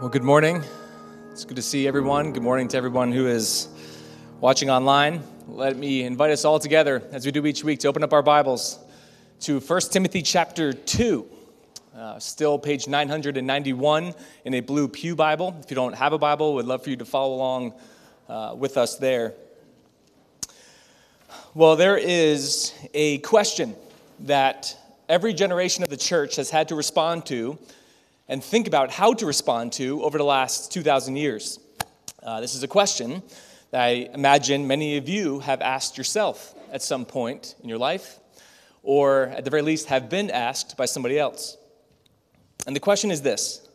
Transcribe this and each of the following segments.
Well, good morning. It's good to see everyone. Good morning to everyone who is watching online. Let me invite us all together, as we do each week, to open up our Bibles to 1 Timothy chapter 2. Uh, still page 991 in a blue Pew Bible. If you don't have a Bible, we'd love for you to follow along uh, with us there. Well, there is a question that every generation of the church has had to respond to and think about how to respond to over the last 2,000 years. Uh, this is a question that I imagine many of you have asked yourself at some point in your life, or at the very least have been asked by somebody else. And the question is this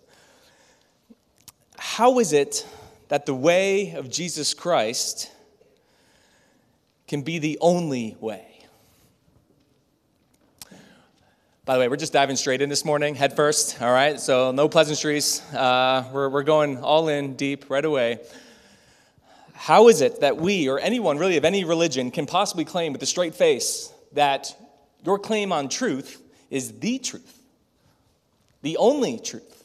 How is it that the way of Jesus Christ can be the only way? By the way, we're just diving straight in this morning, head first, all right? So, no pleasantries. Uh, we're, we're going all in deep right away. How is it that we, or anyone really of any religion, can possibly claim with a straight face that your claim on truth is the truth, the only truth?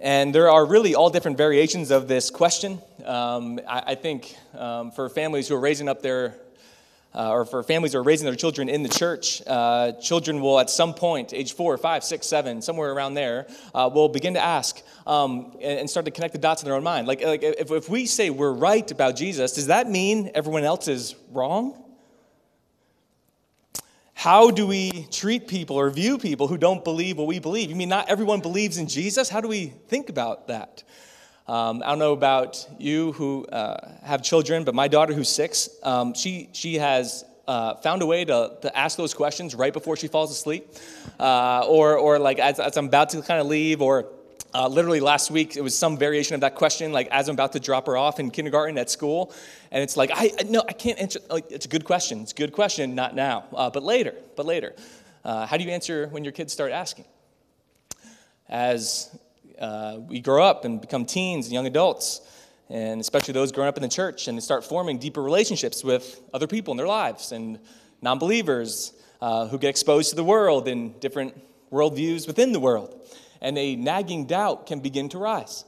And there are really all different variations of this question. Um, I, I, think um, for families who are raising up their uh, or for families who are raising their children in the church, uh, children will at some point, age four, five, six, seven, somewhere around there, uh, will begin to ask um, and, and, start to connect the dots in their own mind. Like, like if, if we say we're right about Jesus, does that mean everyone else is wrong? How do we treat people or view people who don't believe what we believe? You mean not everyone believes in Jesus? How do we think about that? Um, I don't know about you who uh, have children, but my daughter, who's six, um, she, she has uh, found a way to, to ask those questions right before she falls asleep, uh, or, or like as, as, I'm about to kind of leave, or uh, literally last week it was some variation of that question, like as I'm about to drop her off in kindergarten at school, and it's like I no, I can't answer. Like, it's a good question. It's a good question, not now, uh, but later. But later, uh, how do you answer when your kids start asking? As uh, we grow up and become teens and young adults, and especially those growing up in the church, and start forming deeper relationships with other people in their lives and non believers uh, who get exposed to the world and different worldviews within the world. And a nagging doubt can begin to rise.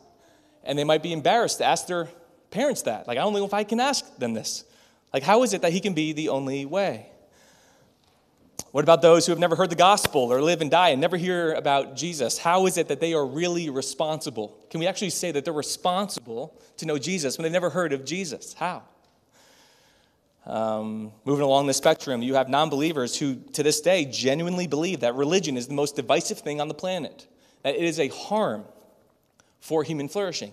And they might be embarrassed to ask their parents that. Like, I don't know if I can ask them this. Like, how is it that he can be the only way? What about those who have never heard the gospel or live and die and never hear about Jesus? How is it that they are really responsible? Can we actually say that they're responsible to know Jesus when they've never heard of Jesus? How? Um, moving along the spectrum, you have non believers who to this day genuinely believe that religion is the most divisive thing on the planet, that it is a harm for human flourishing,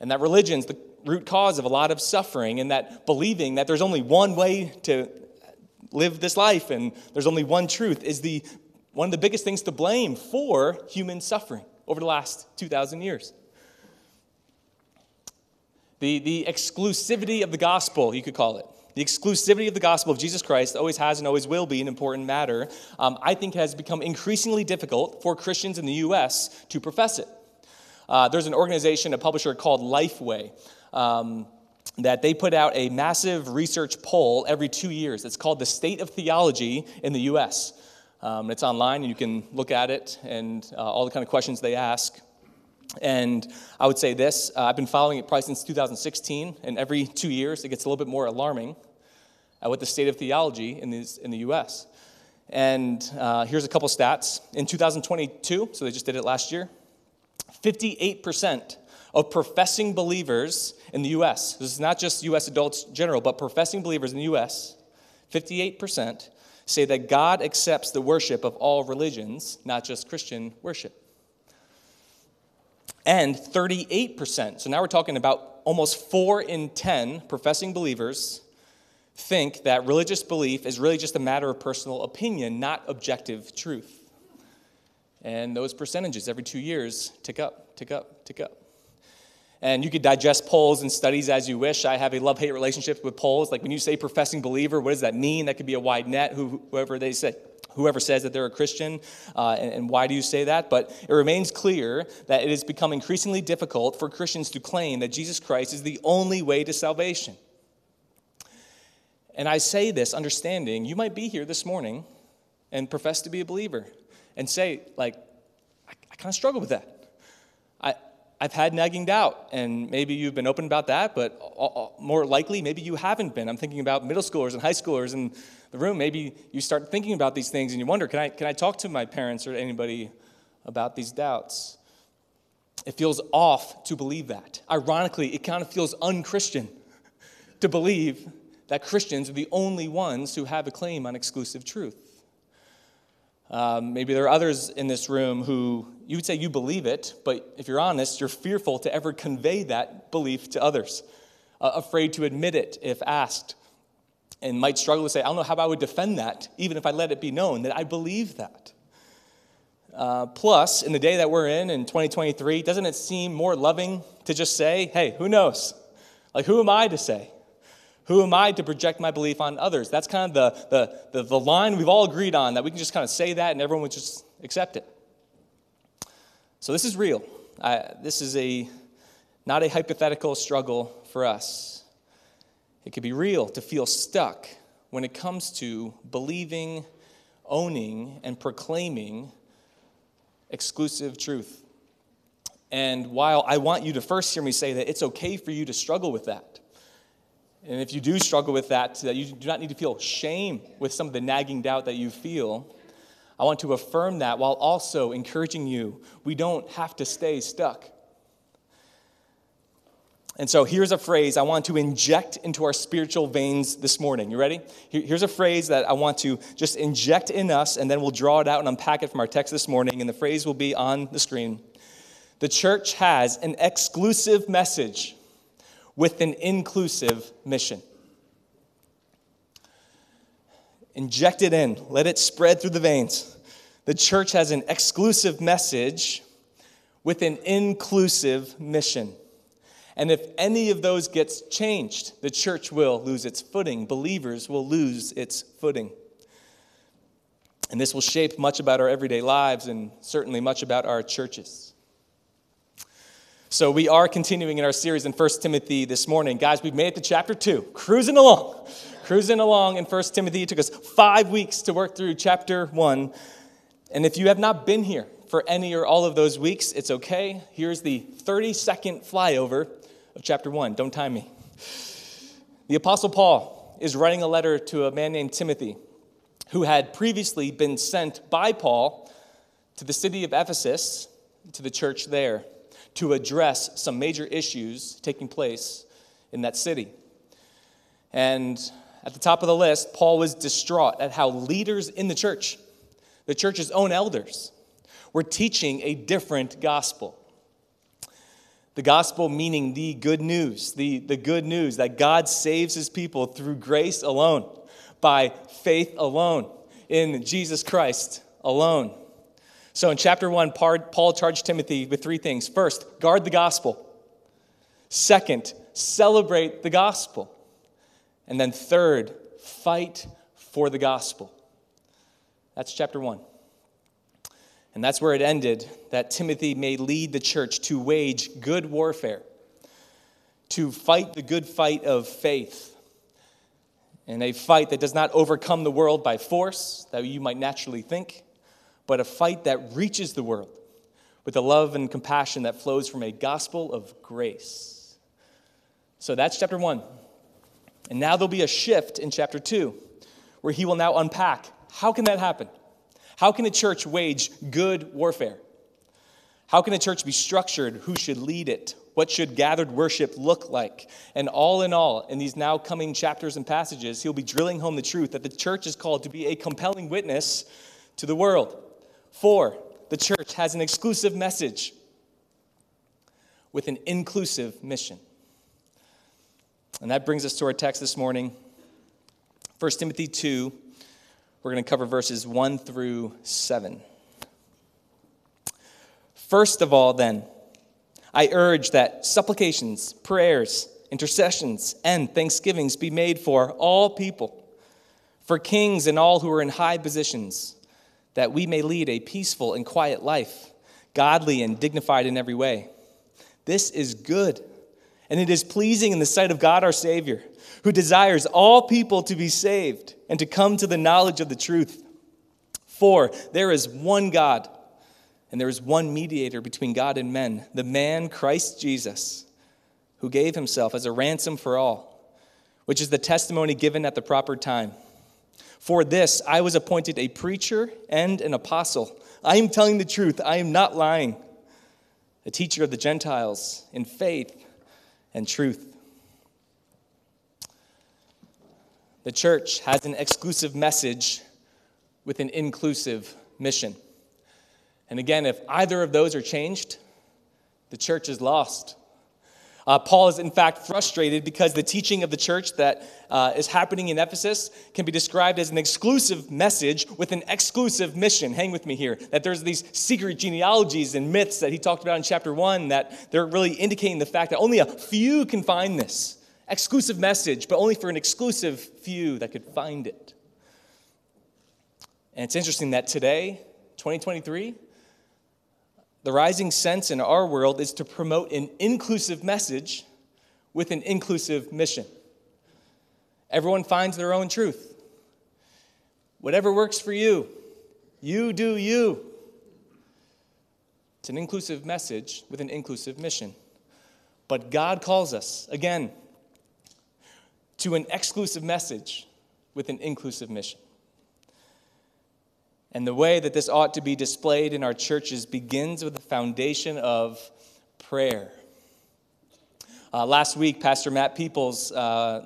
and that religion is the root cause of a lot of suffering, and that believing that there's only one way to live this life and there's only one truth is the one of the biggest things to blame for human suffering over the last 2,000 years. The, the exclusivity of the gospel, you could call it. The exclusivity of the gospel of Jesus Christ always has and always will be an important matter. Um, I think has become increasingly difficult for Christians in the U.S. to profess it. Uh, there's an organization, a publisher called Lifeway. Um, that they put out a massive research poll every two years. It's called the State of Theology in the U.S. Um, it's online, and you can look at it and uh, all the kind of questions they ask. And I would say this uh, I've been following it probably since 2016, and every two years it gets a little bit more alarming at what the state of theology in, these, in the U.S. And uh, here's a couple stats. In 2022, so they just did it last year, 58% of professing believers in the US, this is not just US adults general, but professing believers in the US, 58% say that God accepts the worship of all religions, not just Christian worship. And 38%, so now we're talking about almost 4 in 10 professing believers think that religious belief is really just a matter of personal opinion, not objective truth. And those percentages every two years tick up, tick up, tick up. And you could digest polls and studies as you wish. I have a love hate relationship with polls. Like when you say professing believer, what does that mean? That could be a wide net, whoever they say. Whoever says that they're a Christian, uh, and, and why do you say that? But it remains clear that it has become increasingly difficult for Christians to claim that Jesus Christ is the only way to salvation. And I say this understanding you might be here this morning and profess to be a believer and say, like, I, I kind of struggle with that. I, I've had nagging doubt, and maybe you've been open about that, but more likely, maybe you haven't been. I'm thinking about middle schoolers and high schoolers in the room. Maybe you start thinking about these things and you wonder, can I, can I talk to my parents or anybody about these doubts? It feels off to believe that. Ironically, it kind of feels unchristian to believe that Christians are the only ones who have a claim on exclusive truth. Um, maybe there are others in this room who you would say you believe it, but if you're honest, you're fearful to ever convey that belief to others, uh, afraid to admit it if asked, and might struggle to say, I don't know how I would defend that, even if I let it be known that I believe that. Uh, plus, in the day that we're in, in 2023, doesn't it seem more loving to just say, hey, who knows? Like, who am I to say? Who am I to project my belief on others? That's kind of the, the, the, the line we've all agreed on, that we can just kind of say that and everyone would just accept it. So this is real. I, this is a not a hypothetical struggle for us. It could be real to feel stuck when it comes to believing, owning, and proclaiming exclusive truth. And while I want you to first hear me say that it's okay for you to struggle with that, and if you do struggle with that, that you do not need to feel shame with some of the nagging doubt that you feel. I want to affirm that while also encouraging you we don't have to stay stuck. And so here's a phrase I want to inject into our spiritual veins this morning. You ready? Here's a phrase that I want to just inject in us, and then we'll draw it out and unpack it from our text this morning. And the phrase will be on the screen. The church has an exclusive message with an inclusive mission. Inject it in, let it spread through the veins. The church has an exclusive message with an inclusive mission. And if any of those gets changed, the church will lose its footing. Believers will lose its footing. And this will shape much about our everyday lives and certainly much about our churches. So we are continuing in our series in 1 Timothy this morning. Guys, we've made it to chapter 2, cruising along. Cruising along in 1 Timothy. It took us five weeks to work through chapter 1. And if you have not been here for any or all of those weeks, it's okay. Here's the 30 second flyover of chapter 1. Don't time me. The Apostle Paul is writing a letter to a man named Timothy who had previously been sent by Paul to the city of Ephesus, to the church there to address some major issues taking place in that city. And at the top of the list, Paul was distraught at how leaders in the church, the church's own elders, were teaching a different gospel. The gospel meaning the good news, the, the good news that God saves his people through grace alone, by faith alone, in Jesus Christ alone. So in chapter 1, Paul charged Timothy with three things. First, guard the gospel. Second, celebrate the gospel. And then third, fight for the gospel. That's chapter 1. And that's where it ended that Timothy may lead the church to wage good warfare, to fight the good fight of faith, in a fight that does not overcome the world by force, that you might naturally think but a fight that reaches the world with the love and compassion that flows from a gospel of grace. So that's chapter one. And now there'll be a shift in chapter two, where he will now unpack how can that happen? How can a church wage good warfare? How can a church be structured? Who should lead it? What should gathered worship look like? And all in all, in these now coming chapters and passages, he'll be drilling home the truth that the church is called to be a compelling witness to the world. Four, the church has an exclusive message with an inclusive mission. And that brings us to our text this morning 1 Timothy 2. We're going to cover verses 1 through 7. First of all, then, I urge that supplications, prayers, intercessions, and thanksgivings be made for all people, for kings and all who are in high positions that we may lead a peaceful and quiet life, godly and dignified in every way. This is good, and it is pleasing in the sight of God our Savior, who desires all people to be saved and to come to the knowledge of the truth. For there is one God And there is one mediator between God and men, the man Christ Jesus, who gave himself as a ransom for all, which is the testimony given at the proper time. For this I was appointed a preacher and an apostle. I am telling the truth, I am not lying. A teacher of the Gentiles in faith and truth. The church has an exclusive message with an inclusive mission. And again, if either of those are changed, the church is lost. Uh, Paul is, in fact, frustrated because the teaching of the church that uh, is happening in Ephesus can be described as an exclusive message with an exclusive mission. Hang with me here. That there's these secret genealogies and myths that he talked about in chapter one that they're really indicating the fact that only a few can find this. Exclusive message, but only for an exclusive few that could find it. And it's interesting that today, 2023, the rising sense in our world is to promote an inclusive message with an inclusive mission. Everyone finds their own truth. Whatever works for you, you do you. It's an inclusive message with an inclusive mission. But God calls us, again, to an exclusive message with an inclusive mission. And the way that this ought to be displayed in our churches begins with the foundation of prayer. Uh, last week, Pastor Matt Peoples uh,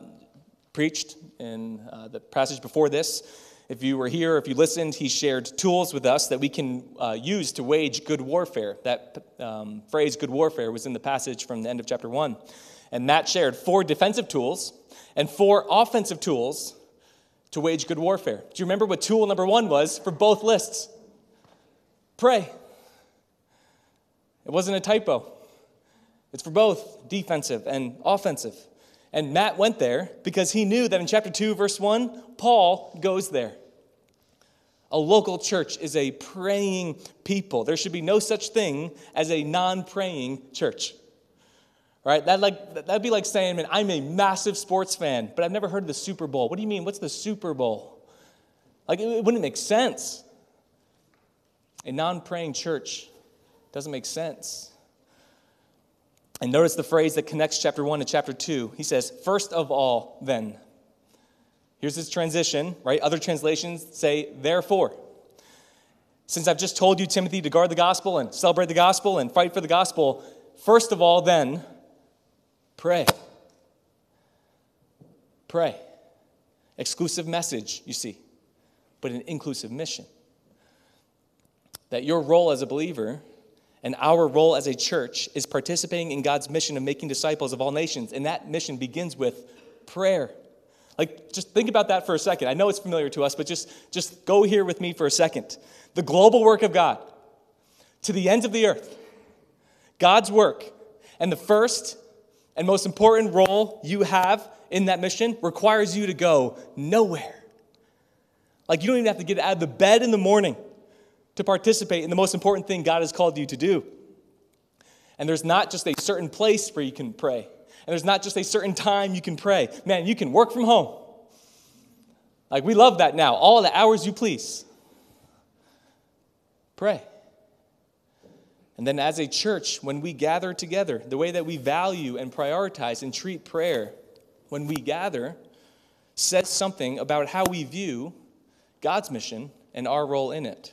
preached in uh, the passage before this. If you were here, if you listened, he shared tools with us that we can uh, use to wage good warfare. That um, phrase, good warfare, was in the passage from the end of chapter 1. And Matt shared four defensive tools and four offensive tools to wage good warfare. Do you remember what tool number one was for both lists? Pray. It wasn't a typo. It's for both defensive and offensive. And Matt went there because he knew that in chapter 2, verse 1, Paul goes there. A local church is a praying people. There should be no such thing as a non praying church right? That like that'd be like saying, "Man, I'm a massive sports fan, but I've never heard of the Super Bowl." What do you mean? What's the Super Bowl? Like it, it wouldn't make sense. A non-praying church doesn't make sense. And notice the phrase that connects chapter 1 to chapter 2. He says, First of all, then. Here's his transition, right? Other translations say, therefore. Since I've just told you, Timothy, to guard the gospel and celebrate the gospel and fight for the gospel, first of all, then, Pray. Pray. Exclusive message, you see, but an inclusive mission. That your role as a believer and our role as a church is participating in God's mission of making disciples of all nations. And that mission begins with prayer. Like, just think about that for a second. I know it's familiar to us, but just, just go here with me for a second. The global work of God to the ends of the earth, God's work, and the first and most important role you have in that mission requires you to go nowhere. Like you don't even have to get out of the bed in the morning to participate in the most important thing God has called you to do. And there's not just a certain place where you can pray, and there's not just a certain time you can pray. Man, you can work from home. Like we love that now, all the hours you please. Pray. And then, as a church, when we gather together, the way that we value and prioritize and treat prayer when we gather says something about how we view God's mission and our role in it.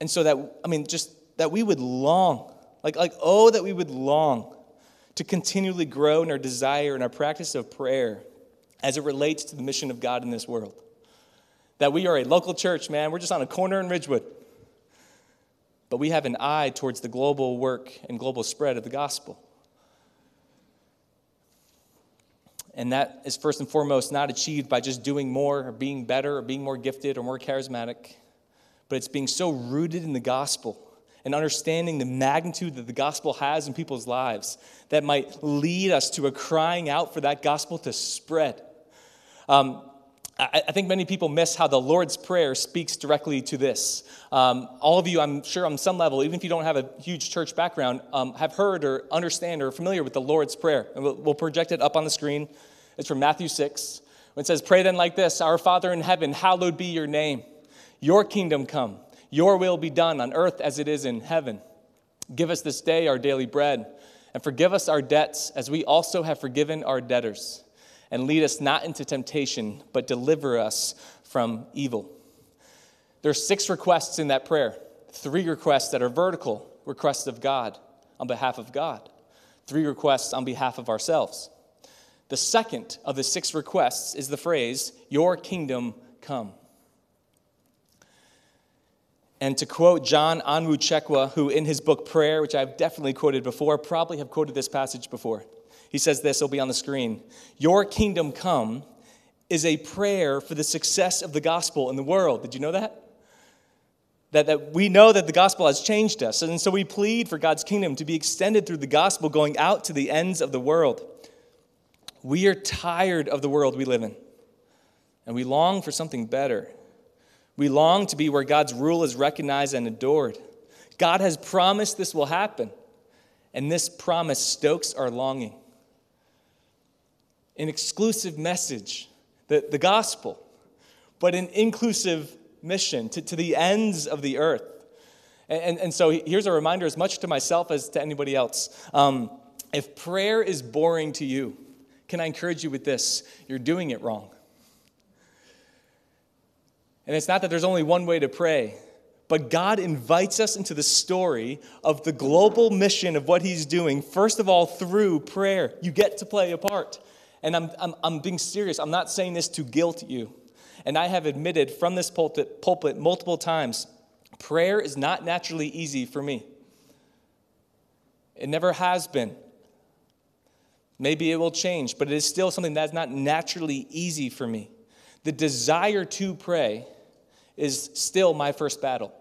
And so that, I mean, just that we would long, like, like oh, that we would long to continually grow in our desire and our practice of prayer as it relates to the mission of God in this world. That we are a local church, man. We're just on a corner in Ridgewood but we have an eye towards the global work and global spread of the gospel. And that is first and foremost not achieved by just doing more or being better or being more gifted or more charismatic, but it's being so rooted in the gospel and understanding the magnitude that the gospel has in people's lives that might lead us to a crying out for that gospel to spread. Um, I think many people miss how the Lord's Prayer speaks directly to this. Um, all of you, I'm sure, on some level, even if you don't have a huge church background, um, have heard or understand or familiar with the Lord's Prayer. And we'll, we'll project it up on the screen. It's from Matthew 6. When it says, Pray then like this Our Father in heaven, hallowed be your name. Your kingdom come. Your will be done on earth as it is in heaven. Give us this day our daily bread, and forgive us our debts as we also have forgiven our debtors. And lead us not into temptation, but deliver us from evil. There are six requests in that prayer three requests that are vertical requests of God on behalf of God, three requests on behalf of ourselves. The second of the six requests is the phrase, Your kingdom come. And to quote John Onwuchekwa, who in his book Prayer, which I've definitely quoted before, probably have quoted this passage before, he says this, it'll be on the screen Your kingdom come is a prayer for the success of the gospel in the world. Did you know that? That, that we know that the gospel has changed us. And so we plead for God's kingdom to be extended through the gospel going out to the ends of the world. We are tired of the world we live in, and we long for something better. We long to be where God's rule is recognized and adored. God has promised this will happen, and this promise stokes our longing. An exclusive message, the, the gospel, but an inclusive mission to, to the ends of the earth. And, and, and, so here's a reminder, as much to myself as to anybody else. Um, if prayer is boring to you, can I encourage you with this? You're doing it wrong. And it's not that there's only one way to pray, but God invites us into the story of the global mission of what He's doing, first of all, through prayer. You get to play a part. And I'm, I'm, I'm being serious. I'm not saying this to guilt you. And I have admitted from this pulpit, pulpit multiple times prayer is not naturally easy for me. It never has been. Maybe it will change, but it is still something that's not naturally easy for me. The desire to pray is still my first battle.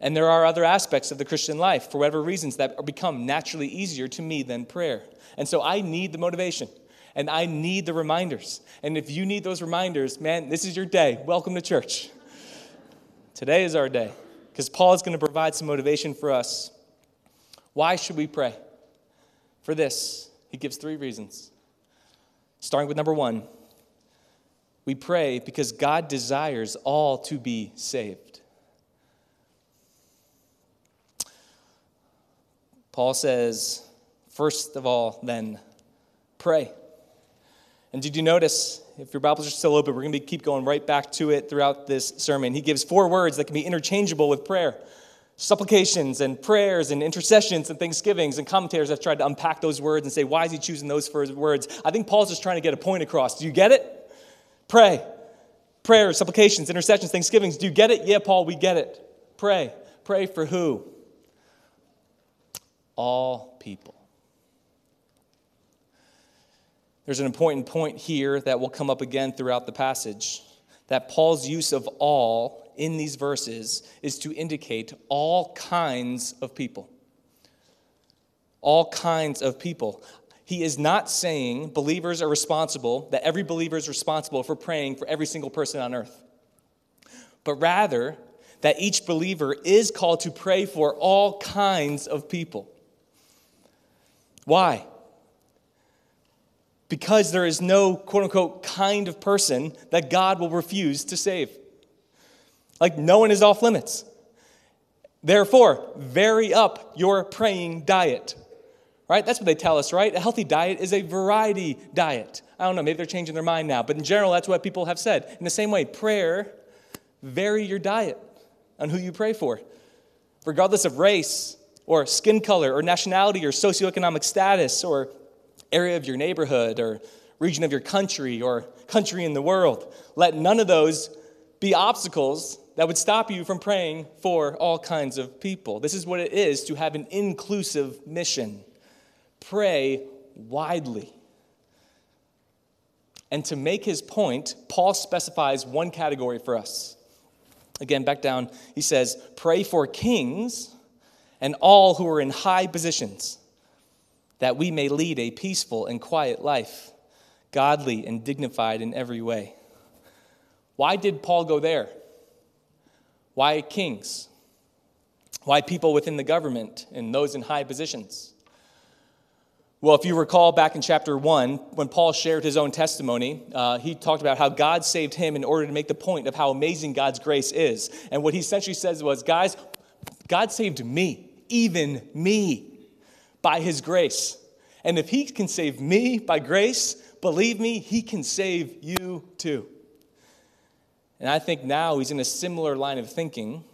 And there are other aspects of the Christian life, for whatever reasons, that become naturally easier to me than prayer. And so I need the motivation and I need the reminders. And if you need those reminders, man, this is your day. Welcome to church. Today is our day because Paul is going to provide some motivation for us. Why should we pray? For this, he gives three reasons. Starting with number one, we pray because God desires all to be saved. Paul says, first of all, then, pray. And did you notice, if your Bibles are still open, we're going to keep going right back to it throughout this sermon. He gives four words that can be interchangeable with prayer supplications and prayers and intercessions and thanksgivings. And commentators have tried to unpack those words and say, why is he choosing those words? I think Paul's just trying to get a point across. Do you get it? Pray. Prayers, supplications, intercessions, thanksgivings. Do you get it? Yeah, Paul, we get it. Pray. Pray for who? All people. There's an important point here that will come up again throughout the passage that Paul's use of all in these verses is to indicate all kinds of people. All kinds of people. He is not saying believers are responsible, that every believer is responsible for praying for every single person on earth, but rather that each believer is called to pray for all kinds of people. Why? because there is no quote unquote kind of person that God will refuse to save. Like, no one is off limits. Therefore, vary up your praying diet. Right? That's what they tell us, right? A healthy diet is a variety diet. I don't know, maybe they're changing their mind now, but in general, that's what people have said. In the same way, prayer, vary your diet on who you pray for, regardless of race or skin color or nationality or socioeconomic status or area of your neighborhood or region of your country or country in the world. Let none of those be obstacles that would stop you from praying for all kinds of people. This is what it is to have an inclusive mission. Pray widely. And to make his point, Paul specifies one category for us. Again, back down, he says, Pray for kings and all who are in high positions that we may lead a peaceful and quiet life, godly and dignified in every way. Why did Paul go there? Why kings? Why people within the government and those in high positions? Well, if you recall back in chapter 1, when Paul shared his own testimony, uh, he talked about how God saved him in order to make the point of how amazing God's grace is. And what he essentially says was, guys, God saved me, even me, by his grace. And if he can save me by grace, believe me, he can save you too. And I think now he's in a similar line of thinking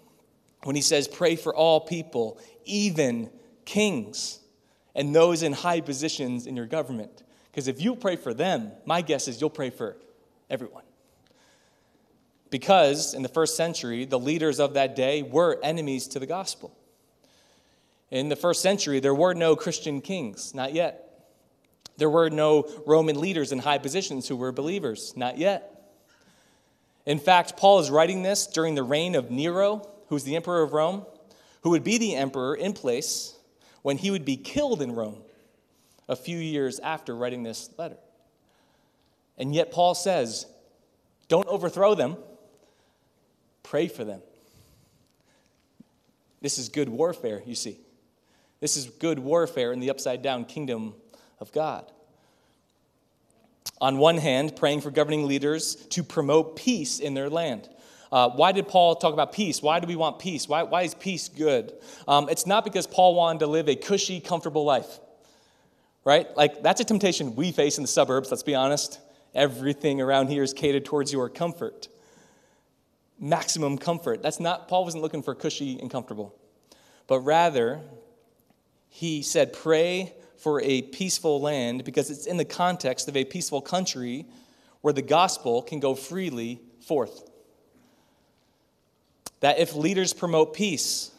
when he says, pray for all people, even kings and those in high positions in your government. Because if you pray for them, my guess is you'll pray for everyone. Because in the first century, the leaders of that day were enemies to the gospel. In the first century, there were no Christian kings, not yet. There were no Roman leaders in high positions who were believers, not yet. In fact, Paul is writing this during the reign of Nero, who's the emperor of Rome, who would be the emperor in place when he would be killed in Rome a few years after writing this letter. And yet, Paul says, don't overthrow them, pray for them. This is good warfare, you see. This is good warfare in the upside down kingdom of God. On one hand, praying for governing leaders to promote peace in their land. Uh, why did Paul talk about peace? Why do we want peace? Why, why is peace good? Um, it's not because Paul wanted to live a cushy, comfortable life, right? Like, that's a temptation we face in the suburbs, let's be honest. Everything around here is catered towards your comfort. Maximum comfort. That's not, Paul wasn't looking for cushy and comfortable, but rather, he said, pray for a peaceful land because it's in the context of a peaceful country where the gospel can go freely forth. That if leaders promote peace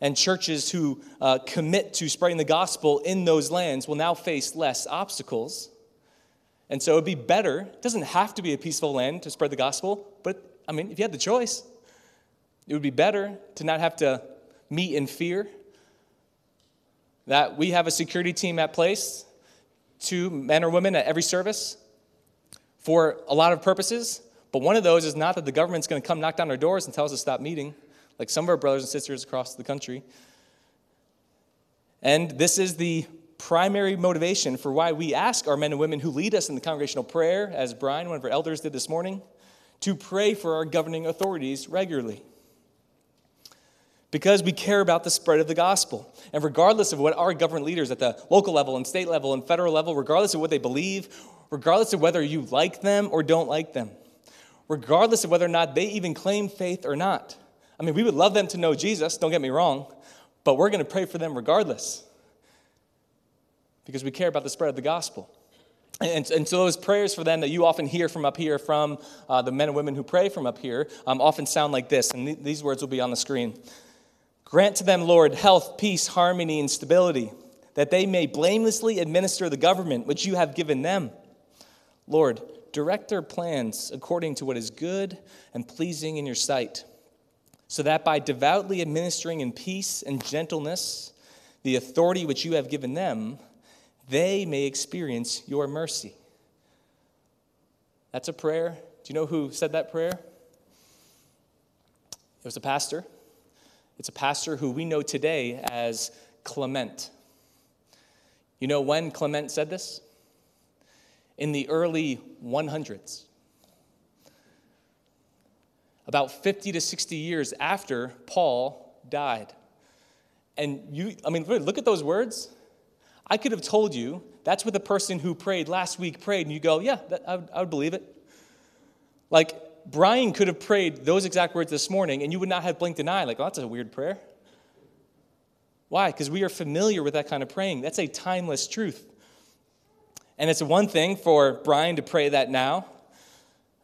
and churches who uh, commit to spreading the gospel in those lands will now face less obstacles. And so it'd be better, it doesn't have to be a peaceful land to spread the gospel, I mean, if you had the choice, it would be better to not have to meet in fear. That we have a security team at place, two men or women at every service for a lot of purposes, but one of those is not that the government's going to come knock down our doors and tell us to stop meeting, like some of our brothers and sisters across the country. And this is the primary motivation for why we ask our men and women who lead us in the congregational prayer, as Brian, one of our elders, did this morning, to pray for our governing authorities regularly. Because we care about the spread of the gospel. And regardless of what our government leaders at the local level and state level and federal level, regardless of what they believe, regardless of whether you like them or don't like them, regardless of whether or not they even claim faith or not. I mean, we would love them to know Jesus, don't get me wrong, but we're going to pray for them regardless because we care about the spread of the gospel. And, and, so those prayers for them that you often hear from up here from uh, the men and women who pray from up here um, often sound like this, and th- these words will be on the screen. Grant to them, Lord, health, peace, harmony, and stability, that they may blamelessly administer the government which you have given them. Lord, direct their plans according to what is good and pleasing in your sight, so that by devoutly administering in peace and gentleness the authority which you have given them, they may experience your mercy. That's a prayer. Do you know who said that prayer? It was a pastor. It's a pastor who we know today as Clement. You know when Clement said this? in the early 100s. About 50 to 60 years after Paul died. And you, I mean, look at those words. I could have told you that's what the person who prayed last week prayed, and you go, yeah, that, I, would, I would believe it. Like, Brian could have prayed those exact words this morning, and you would not have blinked an eye, like, oh, that's a weird prayer. Why? Because we are familiar with that kind of praying. That's a timeless truth. And it's one thing for Brian to pray that now,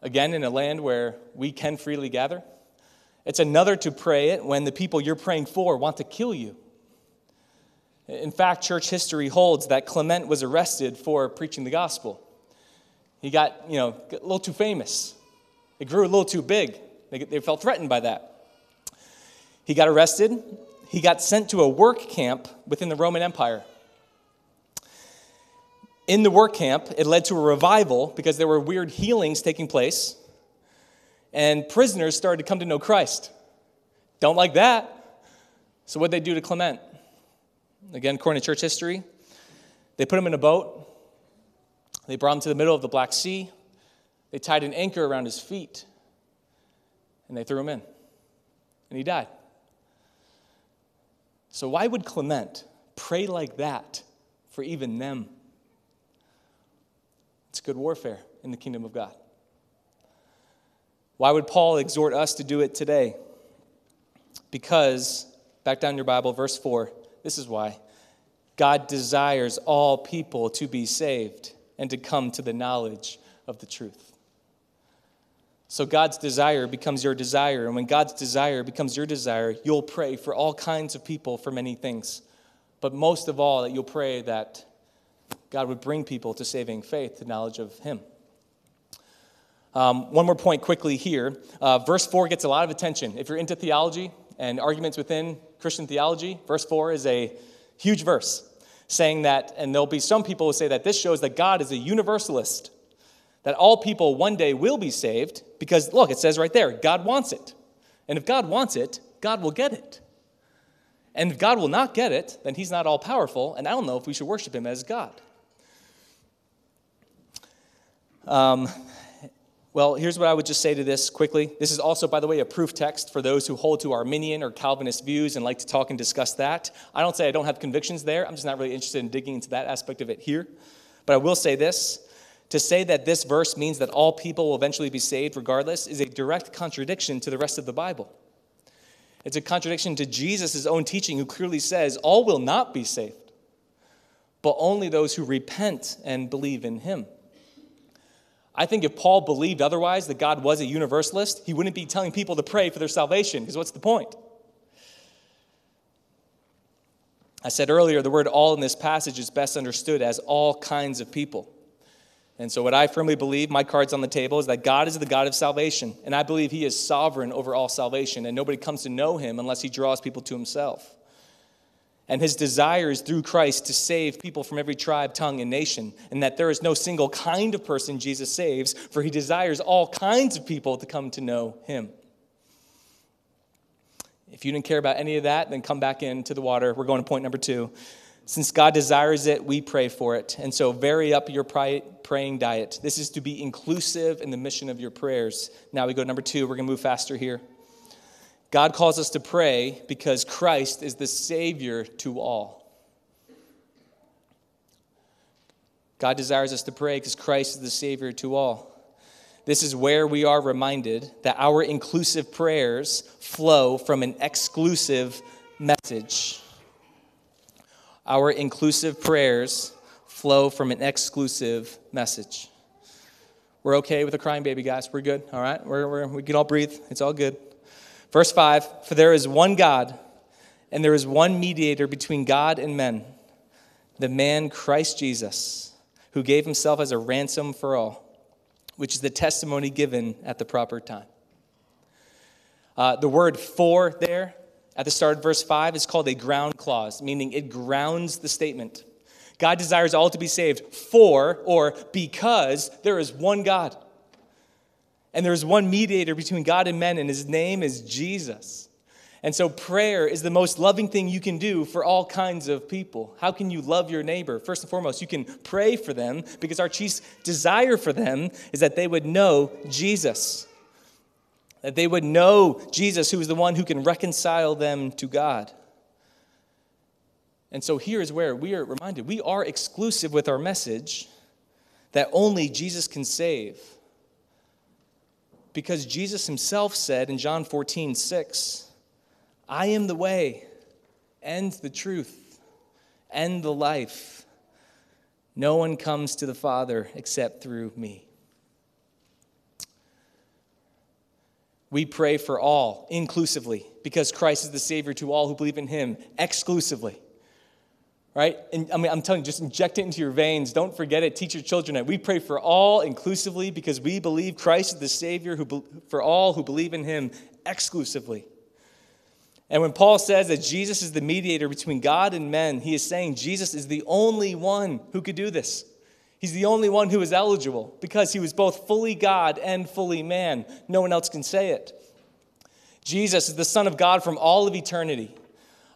again, in a land where we can freely gather. It's another to pray it when the people you're praying for want to kill you. In fact, church history holds that Clement was arrested for preaching the gospel. He got, you know, a little too famous. It grew a little too big. They, they felt threatened by that. He got arrested. He got sent to a work camp within the Roman Empire. In the work camp, it led to a revival because there were weird healings taking place, and prisoners started to come to know Christ. Don't like that. So, what they do to Clement? Again, according to church history, They put him in a boat. They brought him to the middle of the Black Sea. They tied an anchor around his feet. And they threw him in. And he died. So, why would Clement pray like that for even them? It's good warfare in the kingdom of God. Why would Paul exhort us to do it today? Because, back down your Bible, verse 4, this is why. God desires all people to be saved and to come to the knowledge of the truth. So God's desire becomes your desire. And when God's desire becomes your desire, you'll pray for all kinds of people for many things. But most of all, that you'll pray that God would bring people to saving faith, to knowledge of Him. Um, one more point quickly here. Uh, verse 4 gets a lot of attention. If you're into theology and arguments within Christian theology, verse 4 is a huge verse saying that, and there'll be some people who say that this shows that God is a universalist, that all people one day will be saved, because look, it says right there, God wants it. And if God wants it, God will get it. And if God will not get it, then he's not all powerful, and I don't know if we should worship him as God. Um, well, here's what I would just say to this quickly. This is also, by the way, a proof text for those who hold to Arminian or Calvinist views and like to talk and discuss that. I don't say I don't have convictions there. I'm just not really interested in digging into that aspect of it here. But I will say this to say that this verse means that all people will eventually be saved regardless is a direct contradiction to the rest of the Bible. It's a contradiction to Jesus' own teaching, who clearly says, All will not be saved, but only those who repent and believe in him. I think if Paul believed otherwise, that God was a universalist, he wouldn't be telling people to pray for their salvation, because what's the point? I said earlier, the word all in this passage is best understood as all kinds of people. And so, what I firmly believe, my cards on the table, is that God is the God of salvation. And I believe He is sovereign over all salvation. And nobody comes to know Him unless He draws people to Himself. And his desire is through Christ to save people from every tribe, tongue, and nation. And that there is no single kind of person Jesus saves, for he desires all kinds of people to come to know him. If you didn't care about any of that, then come back into the water. We're going to point number two. Since God desires it, we pray for it. And so vary up your praying diet. This is to be inclusive in the mission of your prayers. Now we go to number two. We're going to move faster here. God calls us to pray because Christ is the Savior to all. God desires us to pray because Christ is the Savior to all. This is where we are reminded that our inclusive prayers flow from an exclusive message. Our inclusive prayers flow from an exclusive message. We're okay with a crying baby, guys. We're good. All right? We're, we're, we can all breathe. It's all good. Verse 5 For there is one God, and there is one mediator between God and men, the man Christ Jesus, who gave himself as a ransom for all, which is the testimony given at the proper time. Uh, the word for there at the start of verse 5 is called a ground clause, meaning it grounds the statement. God desires all to be saved for or because there is one God. And there's one mediator between God and men, and his name is Jesus. And so, prayer is the most loving thing you can do for all kinds of people. How can you love your neighbor? First and foremost, you can pray for them because our chief desire for them is that they would know Jesus. That they would know Jesus, who is the one who can reconcile them to God. And so, here is where we are reminded we are exclusive with our message that only Jesus can save. Because Jesus himself said in John 14, 6, I am the way and the truth and the life. No one comes to the Father except through me. We pray for all, inclusively, because Christ is the Savior to all who believe in Him, exclusively right? And I mean, I'm telling you, just inject it into your veins. Don't forget it. Teach your children it. We pray for all inclusively because we believe Christ is the Savior who, for all who believe in Him exclusively. And when Paul says that Jesus is the mediator between God and men, he is saying Jesus is the only one who could do this. He's the only one who is eligible because he was both fully God and fully man. No one else can say it. Jesus is the Son of God from all of eternity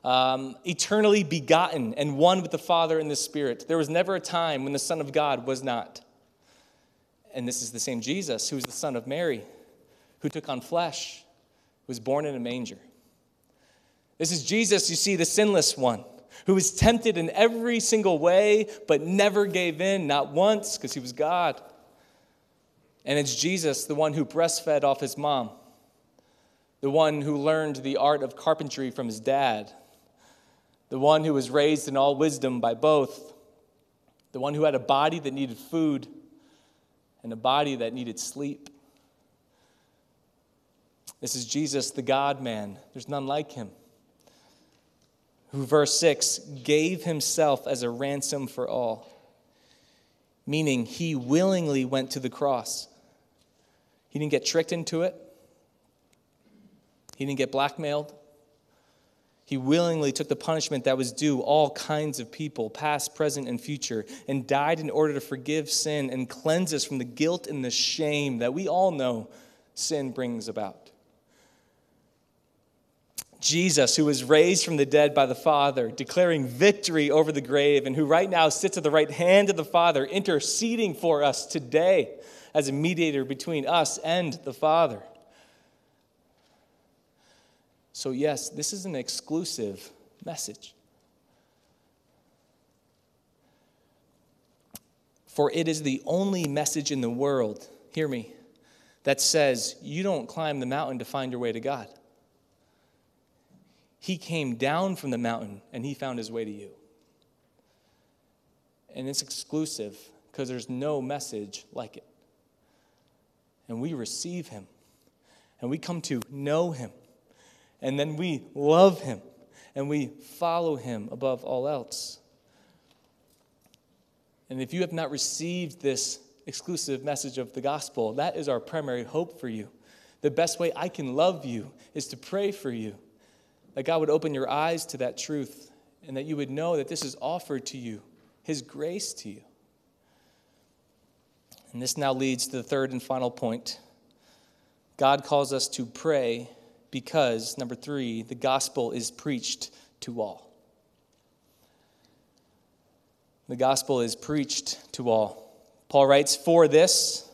um, eternally begotten and one with the Father and the Spirit. There was never a time when the Son of God was not. And this is the same Jesus who is the Son of Mary, who took on flesh, who was born in a manger. This is Jesus, you see, the sinless one, who was tempted in every single way, but never gave in, not once, because he was God. And it's Jesus, the one who breastfed off his mom, the one who learned the art of carpentry from his dad, the one who was raised in all wisdom by both, the one who had a body that needed food and a body that needed sleep. This is Jesus, the God man. There's none like him. Who, verse 6, gave himself as a ransom for all, meaning he willingly went to the cross. He didn't get tricked into it, he didn't get blackmailed. He willingly took the punishment that was due all kinds of people, past, present, and future, and died in order to forgive sin and cleanse us from the guilt and the shame that we all know sin brings about. Jesus, who was raised from the dead by the Father, declaring victory over the grave, and who right now sits at the right hand of the Father, interceding for us today as a mediator between us and the Father. So, yes, this is an exclusive message. For it is the only message in the world, hear me, that says you don't climb the mountain to find your way to God. He came down from the mountain and he found his way to you. And it's exclusive because there's no message like it. And we receive him and we come to know him and then we love him and we follow him above all else. And if you have not received this exclusive message of the gospel, that is our primary hope for you. The best way I can love you is to pray for you, that God would open your eyes to that truth and that you would know that this is offered to you, His grace to you. And this now leads to the third and final point. God calls us to pray because, number three, the gospel is preached to all. The gospel is preached to all. Paul writes, For this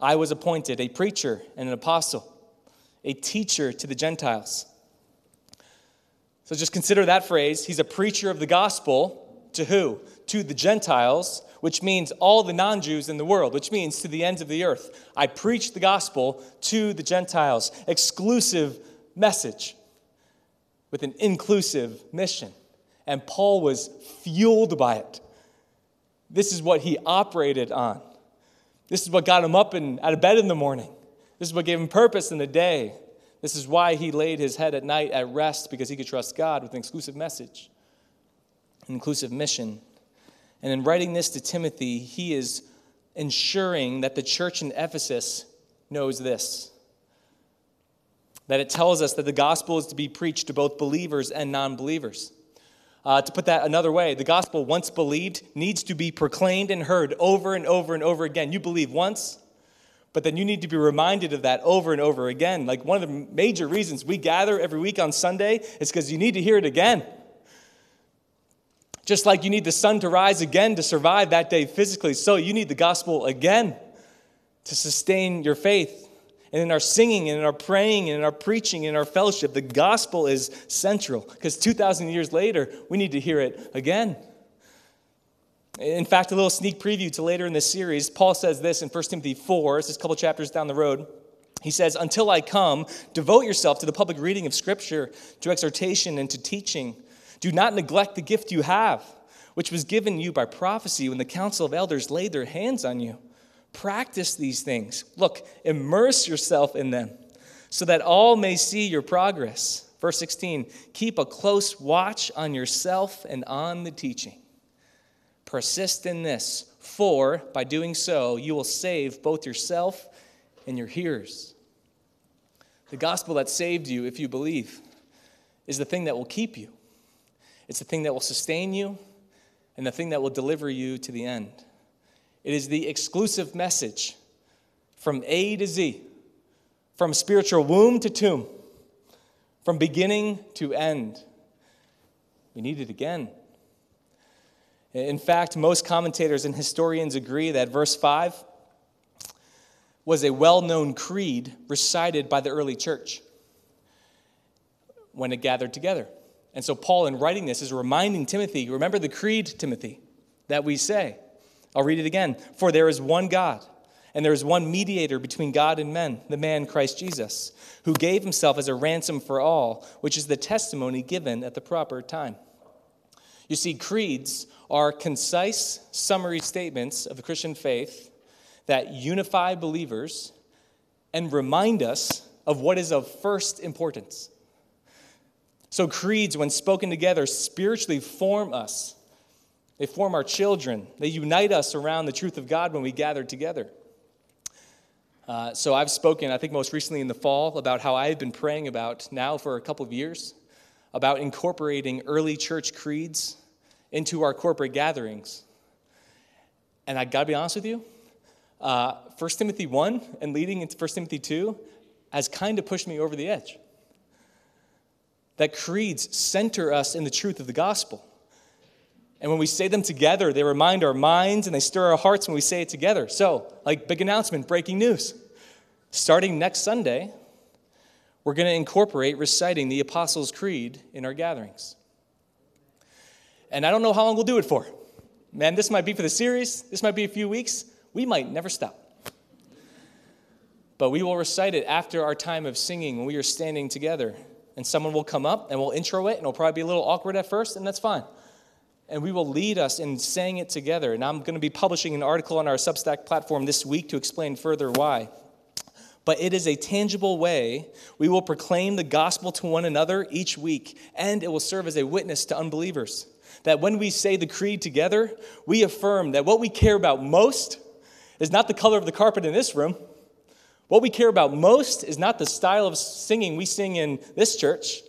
I was appointed a preacher and an apostle, a teacher to the Gentiles. So just consider that phrase. He's a preacher of the gospel to who? To the Gentiles which means all the non Jews in the world, which means to the ends of the earth. I preach the gospel to the Gentiles, exclusive message with an inclusive mission. And Paul was fueled by it. This is what he operated on. This is what got him up and out of bed in the morning. This is what gave him purpose in the day. This is why he laid his head at night at rest because he could trust God with an exclusive message, inclusive mission. And in writing this to Timothy, he is ensuring that the church in Ephesus knows this that it tells us that the gospel is to be preached to both believers and non believers. Uh, to put that another way, the gospel, once believed, needs to be proclaimed and heard over and over and over again. You believe once, but then you need to be reminded of that over and over again. Like one of the major reasons we gather every week on Sunday is because you need to hear it again. Just like you need the sun to rise again to survive that day physically, so you need the gospel again to sustain your faith. And in our singing, and in our praying, and in our preaching, and in our fellowship, the gospel is central because 2,000 years later, we need to hear it again. In fact, a little sneak preview to later in this series, Paul says this in 1 Timothy 4, it's just a couple chapters down the road. He says, Until I come, devote yourself to the public reading of Scripture, to exhortation, and to teaching. Do not neglect the gift you have, which was given you by prophecy when the council of elders laid their hands on you. Practice these things. Look, immerse yourself in them, so that all may see your progress. Verse 16 Keep a close watch on yourself and on the teaching. Persist in this, for by doing so, you will save both yourself and your hearers. The gospel that saved you, if you believe, is the thing that will keep you. It's the thing that will sustain you and the thing that will deliver you to the end. It is the exclusive message from A to Z, from spiritual womb to tomb, from beginning to end. we need it again. In fact, most commentators and historians agree that verse 5 was a well known creed recited by the early church when it gathered together. And so, Paul, in writing this, is reminding Timothy remember the creed, Timothy, that we say. I'll read it again. For there is one God, and there is one mediator between God and men, the man Christ Jesus, who gave himself as a ransom for all, which is the testimony given at the proper time. You see, creeds are concise, summary statements of the Christian faith that unify believers and remind us of what is of first importance. So, creeds, when spoken together, spiritually form us. They form our children. They unite us around the truth of God when we gather together. Uh, so, I've spoken, I think most recently in the fall, about how I've been praying about now for a couple of years about incorporating early church creeds into our corporate gatherings. And I gotta be honest with you, uh, 1 Timothy 1 and leading into 1 Timothy 2 has kind of pushed me over the edge that creeds center us in the truth of the gospel. And when we say them together, they remind our minds and they stir our hearts when we say it together. So, like big announcement, breaking news. Starting next Sunday, we're going to incorporate reciting the Apostles' Creed in our gatherings. And I don't know how long we'll do it for. Man, this might be for the series, this might be a few weeks. We might never stop. But we will recite it after our time of singing when we are standing together and someone will come up and we'll intro it, and it'll probably be a little awkward at first, and that's fine. And we will lead us in saying it together. And I'm going to be publishing an article on our Substack platform this week to explain further why. But it is a tangible way we will proclaim the gospel to one another each week, and it will serve as a witness to unbelievers. That when we say the creed together, we affirm that what we care about most is not the color of the carpet in this room what we care about most is not the style of singing we sing in this church.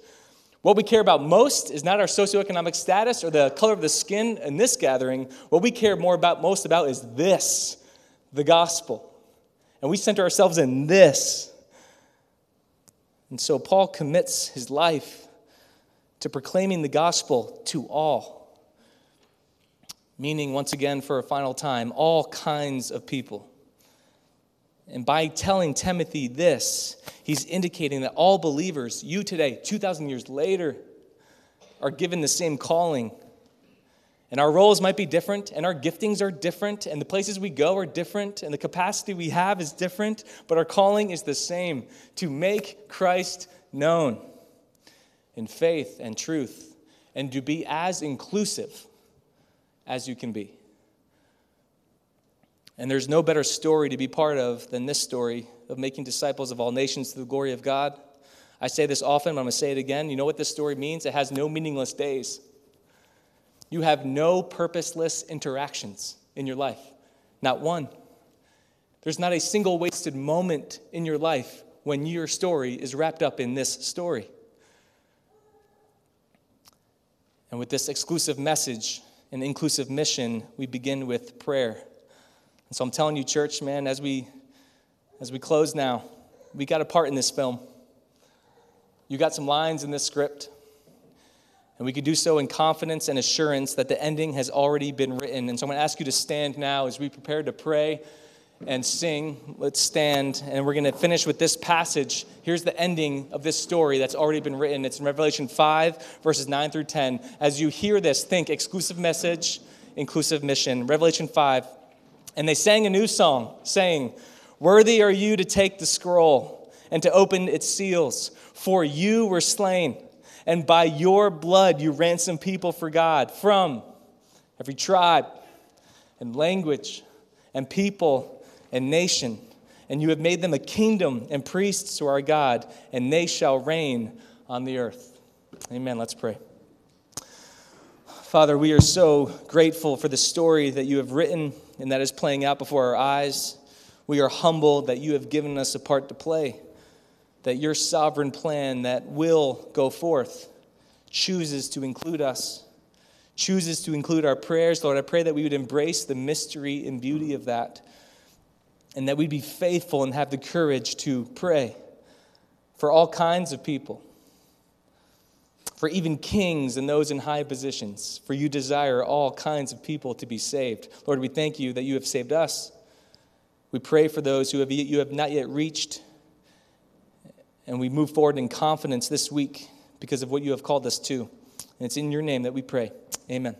What we care about most is not our socioeconomic status or the color of the skin in this gathering. What we care more about most about is this, the gospel. And we center ourselves in this. And so Paul commits his life to proclaiming the gospel to all. Meaning, once again, for a final time, all kinds of people. And by telling Timothy this, he's indicating that all believers, you today, 2,000 years later, are given the same calling. And our roles might be different, and our giftings are different, and the places we go are different, and the capacity we have is different, but our calling is the same to make Christ known in faith and truth, and to be as inclusive as you can be. And there's no better story to be part of than this story of making disciples of all nations to the glory of God. I say this often, but I'm going to say it again. You know what this story means? It has no meaningless days. You have no purposeless interactions in your life, not one. There's not a single wasted moment in your life when your story is wrapped up in this story. And with this exclusive message and inclusive mission, we begin with prayer. And so I'm telling you, church, man, as we as we close now, we got a part in this film. You got some lines in this script. And we can do so in confidence and assurance that the ending has already been written. And so I'm going to ask you to stand now as we prepare to pray and sing. Let's stand, and we're going to finish with this passage. Here's the ending of this story that's already been written. It's in Revelation 5, verses 9 through 10. As you hear this, think exclusive message, inclusive mission. Revelation 5, and they sang a new song, saying, Worthy are you to take the scroll and to open its seals, for you were slain, and by your blood you ransomed people for God from every tribe and language and people and nation. And you have made them a kingdom and priests to our God, and they shall reign on the earth. Amen. Let's pray. Father, we are so grateful for the story that you have written and that is playing out before our eyes. We are humbled that you have given us a part to play, that your sovereign plan that will go forth chooses to include us, chooses to include our prayers. Lord, I pray that we would embrace the mystery and beauty of that, and that we'd be faithful and have the courage to pray for all kinds of people for even kings and those in high positions, for you desire all kinds of people to be saved. Lord, we thank you that you have saved us. We pray for those who have, you have not yet reached, and we move forward in confidence this week because of what you have called us to. And it's in your name that we pray. Amen.